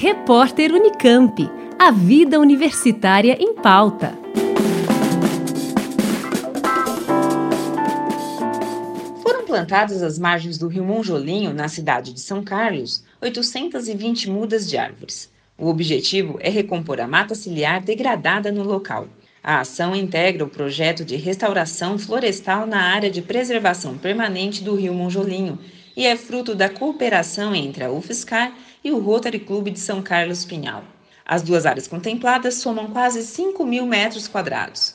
Repórter Unicamp. A vida universitária em pauta. Foram plantadas às margens do rio Monjolinho, na cidade de São Carlos, 820 mudas de árvores. O objetivo é recompor a mata ciliar degradada no local. A ação integra o projeto de restauração florestal na área de preservação permanente do rio Monjolinho e é fruto da cooperação entre a UFSCar e o Rotary Clube de São Carlos Pinhal. As duas áreas contempladas somam quase 5 mil metros quadrados.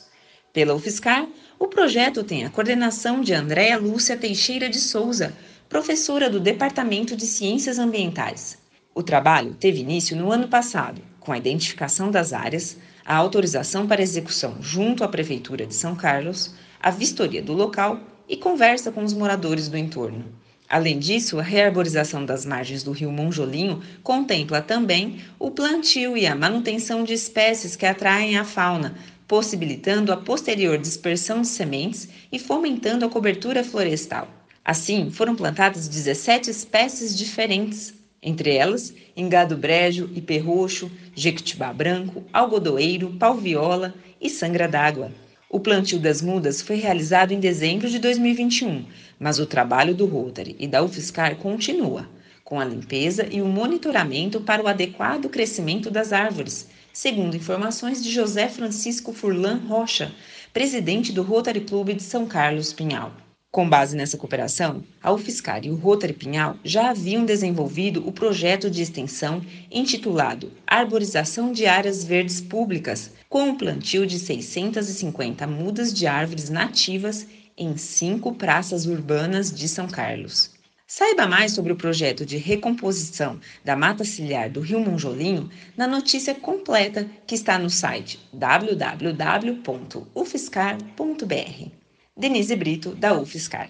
Pela UFSCar, o projeto tem a coordenação de Andréa Lúcia Teixeira de Souza, professora do Departamento de Ciências Ambientais. O trabalho teve início no ano passado, com a identificação das áreas, a autorização para execução junto à Prefeitura de São Carlos, a vistoria do local e conversa com os moradores do entorno. Além disso, a rearborização das margens do rio Monjolinho contempla também o plantio e a manutenção de espécies que atraem a fauna, possibilitando a posterior dispersão de sementes e fomentando a cobertura florestal. Assim, foram plantadas 17 espécies diferentes, entre elas engado brejo, roxo, jequitibá branco, algodoeiro, pau-viola e sangra d'água. O plantio das mudas foi realizado em dezembro de 2021, mas o trabalho do Rotary e da UFSCar continua, com a limpeza e o monitoramento para o adequado crescimento das árvores, segundo informações de José Francisco Furlan Rocha, presidente do Rotary Clube de São Carlos Pinhal. Com base nessa cooperação, a UFSCar e o Rotary Pinhal já haviam desenvolvido o projeto de extensão intitulado Arborização de Áreas Verdes Públicas, com o plantio de 650 mudas de árvores nativas em cinco praças urbanas de São Carlos. Saiba mais sobre o projeto de recomposição da mata ciliar do Rio Monjolinho na notícia completa que está no site www.ufscar.br. Denise Brito, da UFSCar.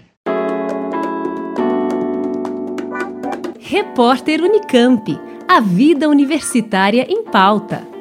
Repórter Unicamp. A vida universitária em pauta.